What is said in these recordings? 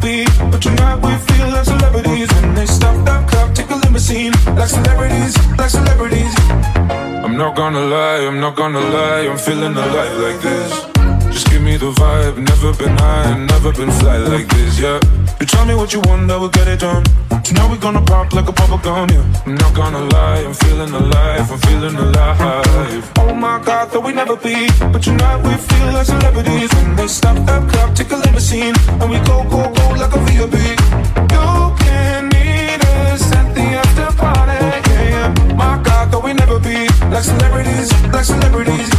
be, but tonight we feel like celebrities. When they stop that clock, take a limousine, like celebrities, like celebrities. I'm not gonna lie, I'm not gonna lie, I'm feeling alive like this. Just give me the vibe, never been high, never been fly like this, yeah. You tell me what you want, I will get it done. Tonight we're gonna pop like a bubble yeah. I'm not gonna lie, I'm feeling alive, I'm feeling alive. Oh my god, thought we never be, but tonight we feel like celebrities. When they stop that clock, take a limousine, and we go, go, go like a VIP. You can meet us at the after party, yeah, yeah. My god, thought we never be like celebrities, like celebrities.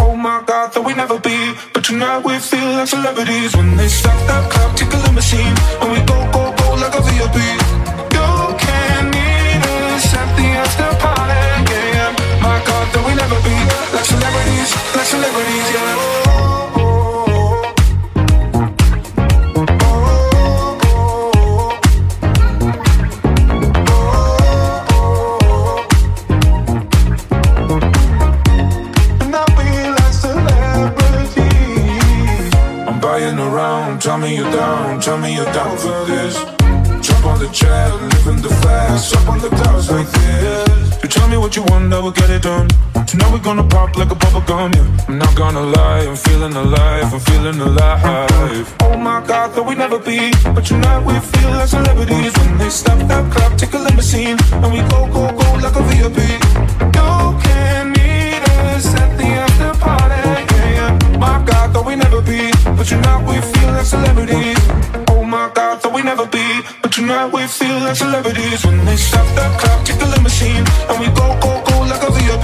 Oh my god, thought we never be, but tonight we feel like celebrities. When they stop that clock, take a limousine, and we go, go, go like a VIP. Tell me you're down, tell me you're down for this. The jet, living the fast, up on the clouds like this. You tell me what you want, I will get it done. Tonight we're gonna pop like a bubble gum, yeah. I'm not gonna lie, I'm feeling alive, I'm feeling alive. Oh my god, thought we'd never be, but tonight we feel like celebrities. When they stop that clock, take a limousine, and we go, go, go like a VIP. You can meet us at the after party, yeah, yeah. My god, thought we'd never be, but tonight we feel like celebrities. My god, thought we never be, but tonight we feel like celebrities. When they stop that clock, take a limousine, and we go, go, go like a VIP.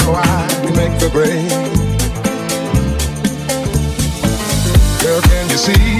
so I make the break. Girl, can you see?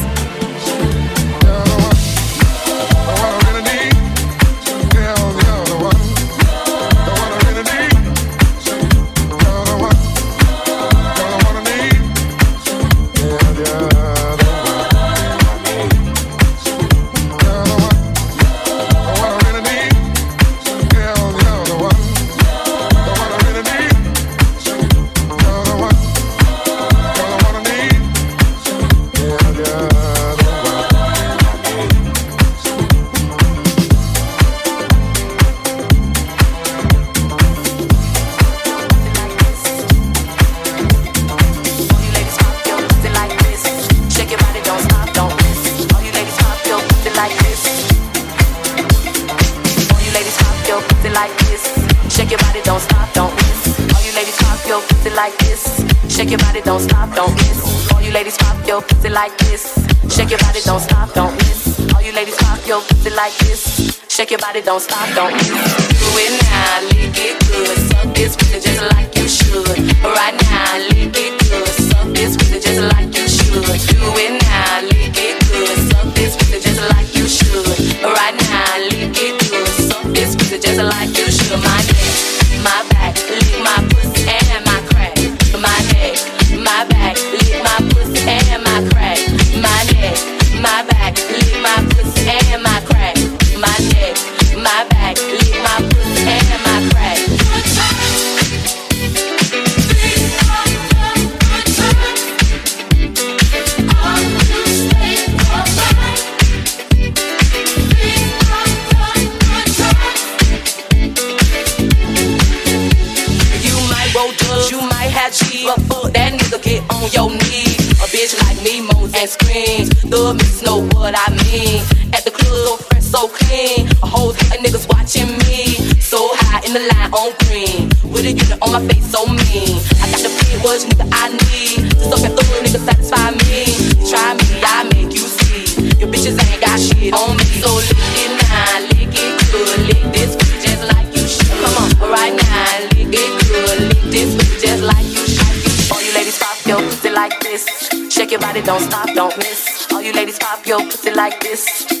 your body don't stop, don't my. You might roll drugs, you might have but fuck that nigga, get on your knees. A bitch like me moans and screams. The miss know what I mean. At the club, so fresh, so clean. A whole lot of niggas watching me. So high in the line on green. With a unit on my face, so mean. I got the big words, nigga, I need. To suck and through, nigga, satisfy me. Try me, I make you see. Your bitches ain't got shit on me. So lick it now, lick it good. Lick this just like you should. Come on, right now, lick it good. Lick this just like you should. All you ladies pop your pussy like this. Shake your body, don't stop, don't miss. All you ladies pop your pussy like this.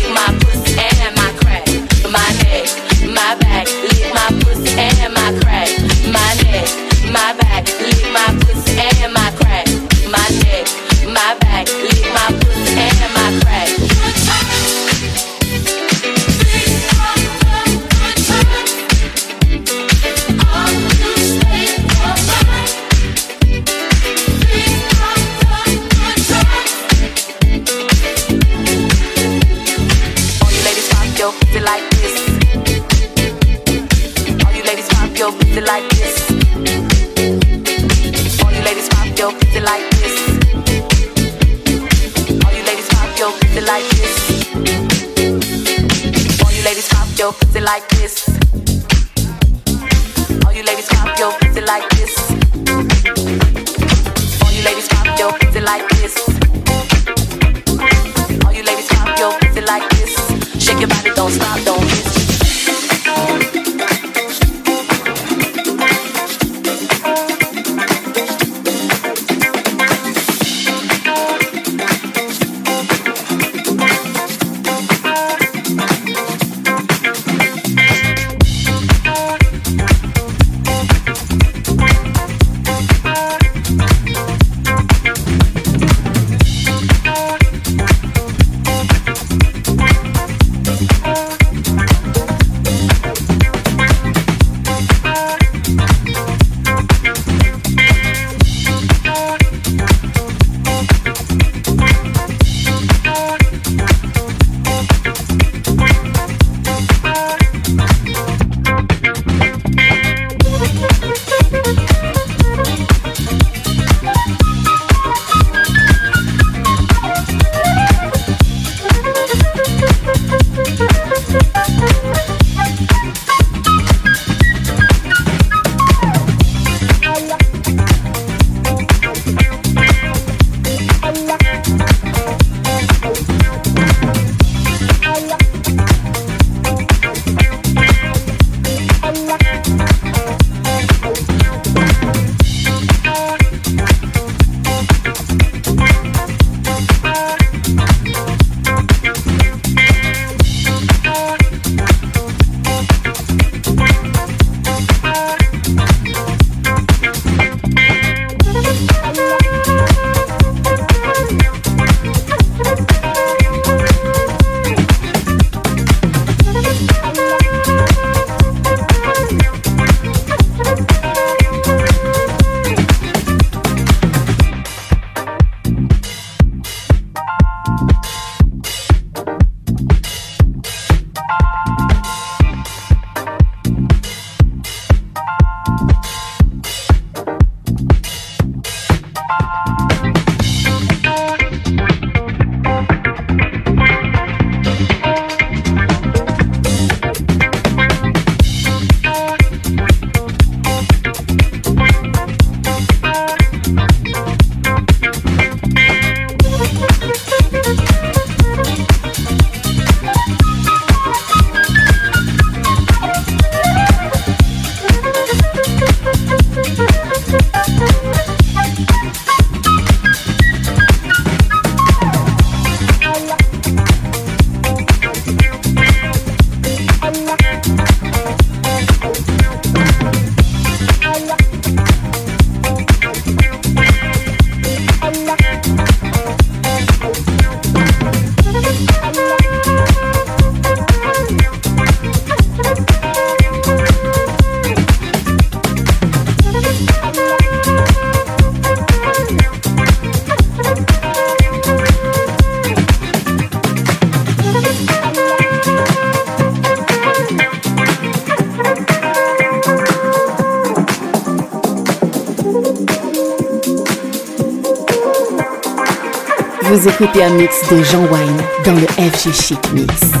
like écoutez un mix de Jean Wine dans le FG Chic Mix.